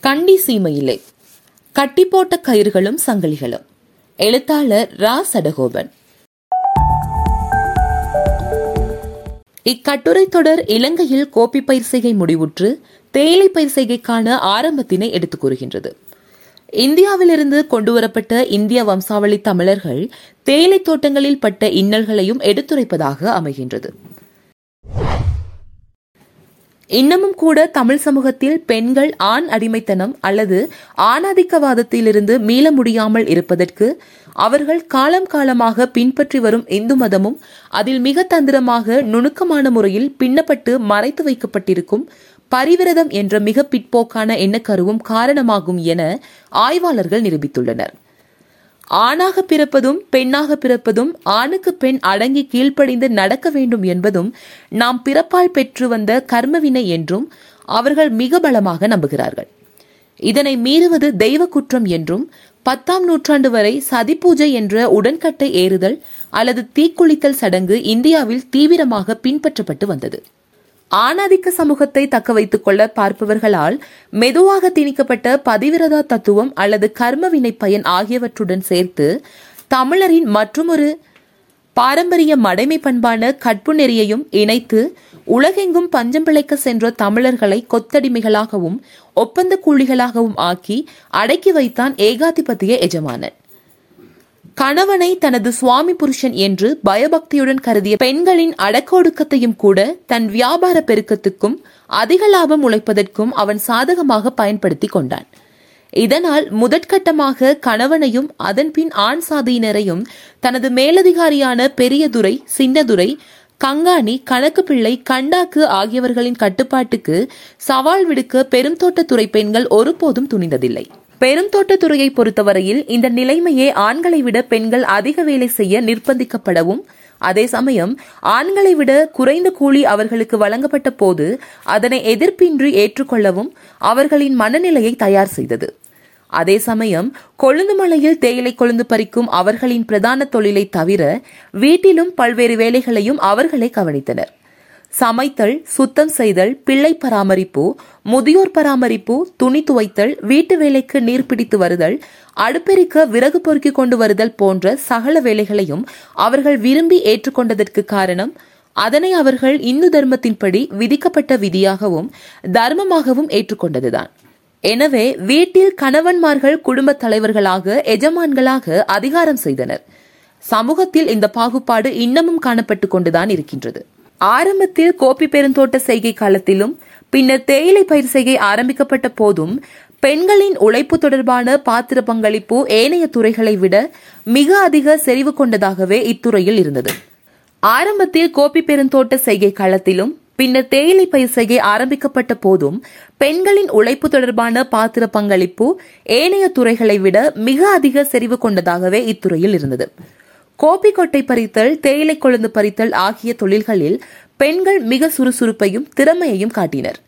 கண்டி சீமையிலே. கட்டி போட்ட கயிறுகளும் சங்கிலிகளும். எழுத்தாளர் ரா. சடகோபன். இக்கட்டுரை தொடர் இலங்கையில் கோப்பி பயிர் செய்கை முடிவுற்று தேயிலை பயிர் செய்கைக்கான ஆரம்பத்தினை எடுத்துக் கூறுகின்றது. இந்தியாவிலிருந்து கொண்டுவரப்பட்ட இந்திய வம்சாவளி தமிழர்கள் தேயிலை தோட்டங்களில் பட்ட இன்னல்களையும் எடுத்துரைப்பதாக அமைகின்றது. இன்னமும் கூட தமிழ் சமூகத்தில் பெண்கள் ஆண் அடிமைத்தனம் அல்லது ஆணாதிக்கவாதத்திலிருந்து மீள முடியாமல் இருப்பதற்கு அவர்கள் காலம் காலமாக பின்பற்றி வரும் இந்து மதமும் அதில் மிக தந்திரமாக நுணுக்கமான முறையில் பின்னப்பட்டு மறைத்து வைக்கப்பட்டிருக்கும் பரிவிரதம் என்ற மிக பிற்போக்கான எண்ணக்கருவும் காரணமாகும் என ஆய்வாளர்கள் நிரூபித்துள்ளனர். ஆணாக பிறப்பதும் பெண்ணாக பிறப்பதும் ஆணுக்கு பெண் அடங்கி கீழ்ப்படிந்து நடக்க வேண்டும் என்பதும் நாம் பிறப்பால் பெற்று வந்த கர்மவினை என்றும் அவர்கள் மிக பலமாக நம்புகிறார்கள். இதனை மீறுவது தெய்வ குற்றம் என்றும் பத்தாம் நூற்றாண்டு வரை சதி பூஜை என்ற உடன்கட்டை ஏறுதல் அல்லது தீக்குளித்தல் சடங்கு இந்தியாவில் தீவிரமாக பின்பற்றப்பட்டு வந்தது. ஆணாதிக்க சமூகத்தை தக்க வைத்துக் கொள்ள பார்ப்பவர்களால் மெதுவாக திணிக்கப்பட்ட பதிவிரதா தத்துவம் அல்லது கர்ம வினை பயன் ஆகியவற்றுடன் சேர்த்து தமிழரின் மற்றொரு பாரம்பரிய மடைமை பண்பான கற்பு நெறியையும் இணைத்து உலகெங்கும் பஞ்சம் பிழைக்க சென்ற தமிழர்களை கொத்தடிமைகளாகவும் ஒப்பந்த கூலிகளாகவும் ஆக்கி அடக்கி வைத்தான் ஏகாதிபத்திய எஜமானன். கணவனை தனது சுவாமி புருஷன் என்று பயபக்தியுடன் கருதிய பெண்களின் அடக்கொடுக்கத்தையும் கூட தன் வியாபார பெருக்கத்துக்கும் அதிக லாபம் உழைப்பதற்கும் அவன் சாதகமாக பயன்படுத்தி கொண்டான். இதனால் முதற்கட்டமாக கணவனையும் அதன்பின் ஆண் சாதியினரையும் தனது மேலதிகாரியான பெரியதுரை சின்னதுரை கங்காணி கணக்கு பிள்ளை கண்டாக்கு ஆகியவர்களின் கட்டுப்பாட்டுக்கு சவால் விடுக்க பெருந்தோட்டத்துறை பெண்கள் ஒருபோதும் துணிந்ததில்லை. பெருந்தோட்டத்துறையை பொறுத்தவரையில் இந்த நிலைமையே ஆண்களை விட பெண்கள் அதிக வேலை செய்ய நிர்பந்திக்கப்படவும் அதே சமயம் ஆண்களை விட குறைந்த கூலி அவர்களுக்கு வழங்கப்பட்ட போது அதனை எதிர்ப்பின்றி ஏற்றுக்கொள்ளவும் அவர்களின் மனநிலையை தயார் செய்தது. அதே சமயம் கொழுந்து மலையில் தேயிலை கொழுந்து பறிக்கும் அவர்களின் பிரதான தொழிலை தவிர வீட்டிலும் பல்வேறு வேலைகளையும் அவர்களே கவனித்தனர். சமைத்தல் சுத்தம் செய்தல் பிள்ளை பராமரிப்பு முதியோர் பராமரிப்பு துணி துவைத்தல் வீட்டு வேலைக்கு நீர் பிடித்து வருதல் அடுப்பெருக்க விறகு பொறுக்கிக் கொண்டு வருதல் போன்ற சகல வேலைகளையும் அவர்கள் விரும்பி ஏற்றுக்கொண்டதற்கு காரணம் அதனை அவர்கள் இந்து தர்மத்தின்படி விதிக்கப்பட்ட விதியாகவும் தர்மமாகவும் ஏற்றுக்கொண்டதுதான். எனவே வீட்டில் கணவன்மார்கள் குடும்பத் தலைவர்களாக எஜமான்களாக அதிகாரம் செய்தனர். சமூகத்தில் இந்த பாகுபாடு இன்னமும் காணப்பட்டு கொண்டுதான் இருக்கின்றது. ஆரம்பத்தில் கோப்பி பெருந்தோட்ட செய்கை காலத்திலும் பின்னர் தேயிலை பயிர் செய்கை ஆரம்பிக்கப்பட்ட போதும் பெண்களின் உழைப்பு தொடர்பான பாத்திர பங்களிப்பு ஏனைய துறைகளை விட மிக அதிக செறிவு கொண்டதாகவே இத்துறையில் இருந்தது. ஆரம்பத்தில் கோப்பி பெருந்தோட்ட செய்கை காலத்திலும் பின்னர் தேயிலை பயிர் செய்கை ஆரம்பிக்கப்பட்ட போதும் பெண்களின் உழைப்பு தொடர்பான பாத்திர பங்களிப்பு ஏனைய துறைகளை விட மிக அதிக செறிவு கொண்டதாகவே இத்துறையில் இருந்தது. கோப்பி கொட்டை பறித்தல் தேயிலை கொழுந்து பறித்தல் ஆகிய தொழில்களில் பெண்கள் மிக சுறுசுறுப்பையும் திறமையையும் காட்டினர்.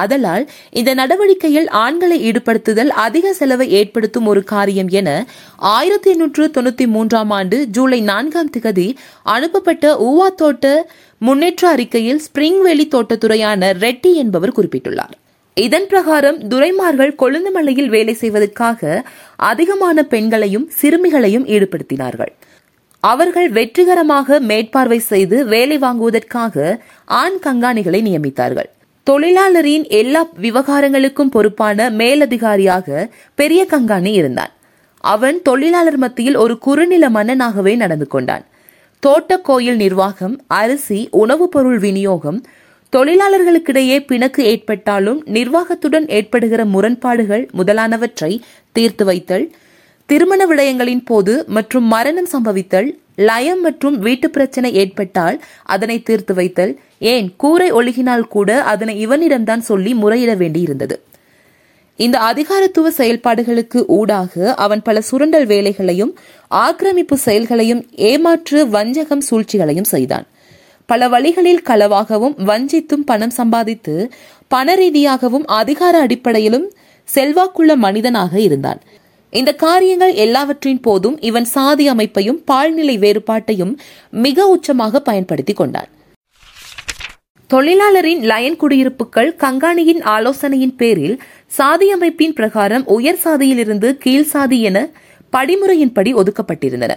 அதலால் இந்த நடவடிக்கையில் ஆண்களை ஈடுபடுத்துதல் அதிக செலவை ஏற்படுத்தும் ஒரு காரியம் என ஆயிரத்தி எண்ணூற்று தொண்ணூத்தி மூன்றாம் ஆண்டு ஜூலை நான்காம் திகதி அனுப்பப்பட்ட ஊவா தோட்ட முன்னேற்ற அறிக்கையில் ஸ்பிரிங்வேலி தோட்டத்துறையான ரெட்டி என்பவர் குறிப்பிட்டுள்ளார். இதன் பிரகாரம் துரைமார்கள் கொழுந்தமலையில் வேலை செய்வதற்காக அதிகமான பெண்களையும் சிறுமிகளையும் ஈடுபடுத்தினார்கள். அவர்கள் வெற்றிகரமாக மேற்பார்வை செய்து வேலை வாங்குவதற்காக ஆண் கண்காணிகளை நியமித்தார்கள். தொழிலாளரின் எல்லா விவகாரங்களுக்கும் பொறுப்பான மேலதிகாரியாக பெரிய கங்காணி இருந்தான். அவன் தொழிலாளர் மத்தியில் ஒரு குறுநில மன்னனாகவே நடந்து கொண்டான். தோட்ட கோயில் நிர்வாகம் அரிசி உணவுப் பொருள் விநியோகம் தொழிலாளர்களுக்கிடையே பிணக்கு ஏற்பட்டாலும் நிர்வாகத்துடன் ஏற்படுகிற முரண்பாடுகள் முதலானவற்றை தீர்த்து வைத்தல் திருமண விடயங்களின் போது மற்றும் மரணம் சம்பவித்தல் லயம் மற்றும் வீட்டு பிரச்சனை ஏற்பட்டால் அதனை தீர்த்து வைத்தல். ஏன்? கூரை ஒழுகினால் கூட அதனை இவனிடம்தான் சொல்லி முறையிட வேண்டியிருந்தது. இந்த அதிகாரத்துவ செயல்பாடுகளுக்கு ஊடாக அவன் பல சுரண்டல் வேலைகளையும் ஆக்கிரமிப்பு செயல்களையும் ஏமாற்று வஞ்சகம் சூழ்ச்சிகளையும் செய்தான். பல வழிகளில் களவாகவும் வஞ்சித்தும் பணம் சம்பாதித்து பண ரீதியாகவும் அதிகார அடிப்படையிலும் செல்வாக்குள்ள மனிதனாக இருந்தான். இந்த காரியங்கள் எல்லாவற்றின் போதும் இவன் சாதி அமைப்பையும் பால்நிலை வேறுபாட்டையும் மிக உச்சமாக பயன்படுத்தி கொண்டான். தொழிலாளரின் லயன் குடியிருப்புகள் கங்காணியின் ஆலோசனையின் பேரில் சாதி அமைப்பின் பிரகாரம் உயர் சாதியிலிருந்து கீழ் சாதி என படிமுறையின்படி ஒதுக்கப்பட்டிருந்தன.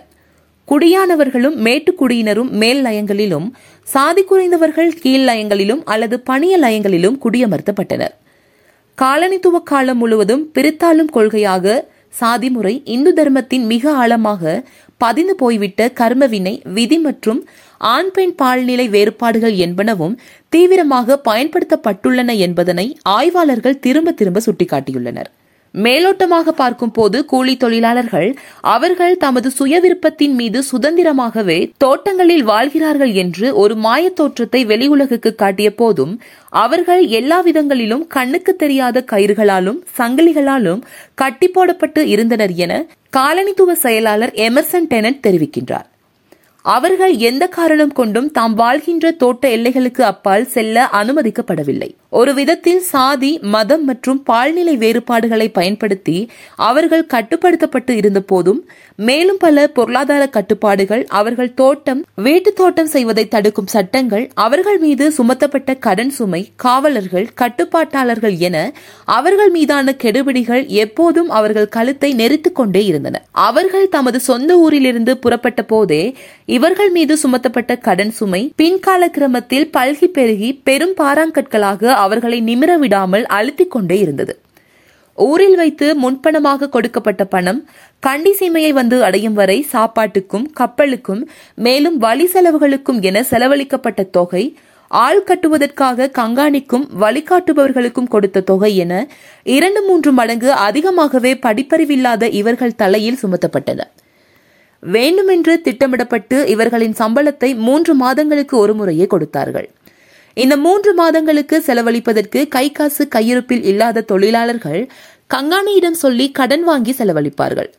குடியானவர்களும் மேட்டுக்குடியினரும் மேல் லயங்களிலும் சாதி குறைந்தவர்கள் கீழ் லயங்களிலும் அல்லது பணிய லயங்களிலும் குடியமர்த்தப்பட்டனர். காலனித்துவ காலம் முழுவதும் பிரித்தாளும் கொள்கையாக சாதிமுறை இந்து தர்மத்தின் மிக ஆழமாக பதிந்து போய்விட்ட கர்மவினை விதி மற்றும் ஆண் பெண் பால்நிலை வேறுபாடுகள் என்பனவும் தீவிரமாக பயன்படுத்தப்பட்டுள்ளன என்பதனை ஆய்வாளர்கள் திரும்ப திரும்ப சுட்டிக்காட்டியுள்ளனர். மேலோட்டமாக பார்க்கும் போது கூலி தொழிலாளர்கள் அவர்கள் தமது சுய விருப்பத்தின் மீது சுதந்திரமாகவே தோட்டங்களில் வாழ்கிறார்கள் என்று ஒரு மாயத் தோற்றத்தை வெளி காட்டிய போதும் அவர்கள் எல்லா விதங்களிலும் கண்ணுக்கு தெரியாத கயிறுகளாலும் சங்கிலிகளாலும் கட்டி போடப்பட்டு இருந்தனர் என காலனித்துவ செயலாளர் எமர்சன் டெனட் தெரிவிக்கின்றார். அவர்கள் எந்த காரணம் கொண்டும் தாம் வாழ்கின்ற தோட்ட எல்லைகளுக்கு அப்பால் செல்ல அனுமதிக்கப்படவில்லை. ஒரு விதத்தில் சாதி மதம் மற்றும் பால்நிலை வேறுபாடுகளை பயன்படுத்தி அவர்கள் கட்டுப்படுத்தப்பட்டு இருந்த போதும் மேலும் பல பொருளாதார கட்டுப்பாடுகள் அவர்கள் தோட்டம் வீட்டு தோட்டம் செய்வதை தடுக்கும் சட்டங்கள் அவர்கள் மீது சுமத்தப்பட்ட கடன் சுமை காவலர்கள் கட்டுப்பாட்டாளர்கள் என அவர்கள் மீதான கெடுபிடிகள் எப்போதும் அவர்கள் கழுத்தை நெரித்துக் கொண்டே இருந்தன. அவர்கள் தமது சொந்த ஊரிலிருந்து புறப்பட்ட போதே இவர்கள் மீது சுமத்தப்பட்ட கடன் சுமை பின்கால கிரமத்தில் பல்கி பெருகி பெரும் பாராங்கற்களாக அவர்களை நிமிர விடாமல் அழுத்திக் கொண்டே இருந்தது. ஊரில் வைத்து முன்பணமாக கொடுக்கப்பட்ட பணம் கண்டி சீமையை வந்து அடையும் வரை சாப்பாட்டுக்கும் கப்பலுக்கும் மேலும் வழி செலவுகளுக்கும் என செலவழிக்கப்பட்ட தொகை ஆள் கட்டுவதற்காக கங்காணிக்கும் வழிகாட்டுபவர்களுக்கும் கொடுத்த தொகை என இரண்டு மூன்று மடங்கு அதிகமாகவே படிப்பறிவில்லாத இவர்கள் தலையில் சுமத்தப்பட்டன. வேண்டுமென்று திட்டமிடப்பட்டு இவர்களின் சம்பளத்தை மூன்று மாதங்களுக்கு ஒரு முறையே கொடுத்தார்கள். இந்த மூன்று மாதங்களுக்கு செலவழிப்பதற்கு கை காசு கையிருப்பில் இல்லாத தொழிலாளர்கள் கங்காணியிடம் சொல்லி கடன் வாங்கி செலவழிப்பார்கள்.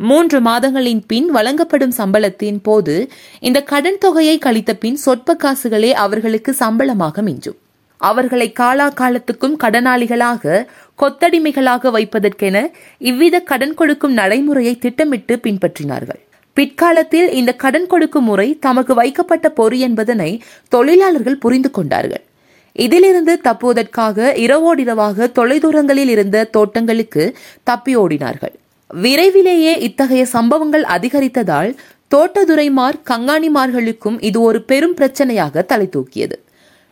மூன்று மாதங்களின் பின் வழங்கப்படும் சம்பளத்தின் போது இந்த கடன் தொகையை கழித்த பின் சொற்ப காசுகளே அவர்களுக்கு சம்பளமாக மிஞ்சும். அவர்களை காலா காலத்துக்கும் கடனாளிகளாக கொத்தடிமைகளாக வைப்பதற்கென இவ்வித கடன் கொடுக்கும் நடைமுறையை திட்டமிட்டு பின்பற்றினார்கள். பிற்காலத்தில் இந்த கடன் கொடுக்கும் முறை தமக்கு வைக்கப்பட்ட பொறி என்பதனை தொழிலாளர்கள் புரிந்து கொண்டார்கள். இதிலிருந்து தப்புவதற்காக இரவோடிரவாக தொலைதூரங்களில் இருந்த தோட்டங்களுக்கு தப்பி ஓடினார்கள். விரைவிலேயே இத்தகைய சம்பவங்கள் அதிகரித்ததால் தோட்டதுரைமார் கங்காணிமார்களுக்கும் இது ஒரு பெரும் பிரச்சனையாக தலை தூக்கியது.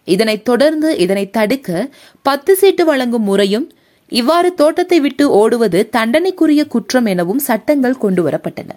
இதனைத் தொடர்ந்து இதனை தடுக்க பத்து சீட்டு வழங்கும் முறையும் இவ்வாறு தோட்டத்தை விட்டு ஓடுவது தண்டனைக்குரிய குற்றம் எனவும் சட்டங்கள் கொண்டுவரப்பட்டன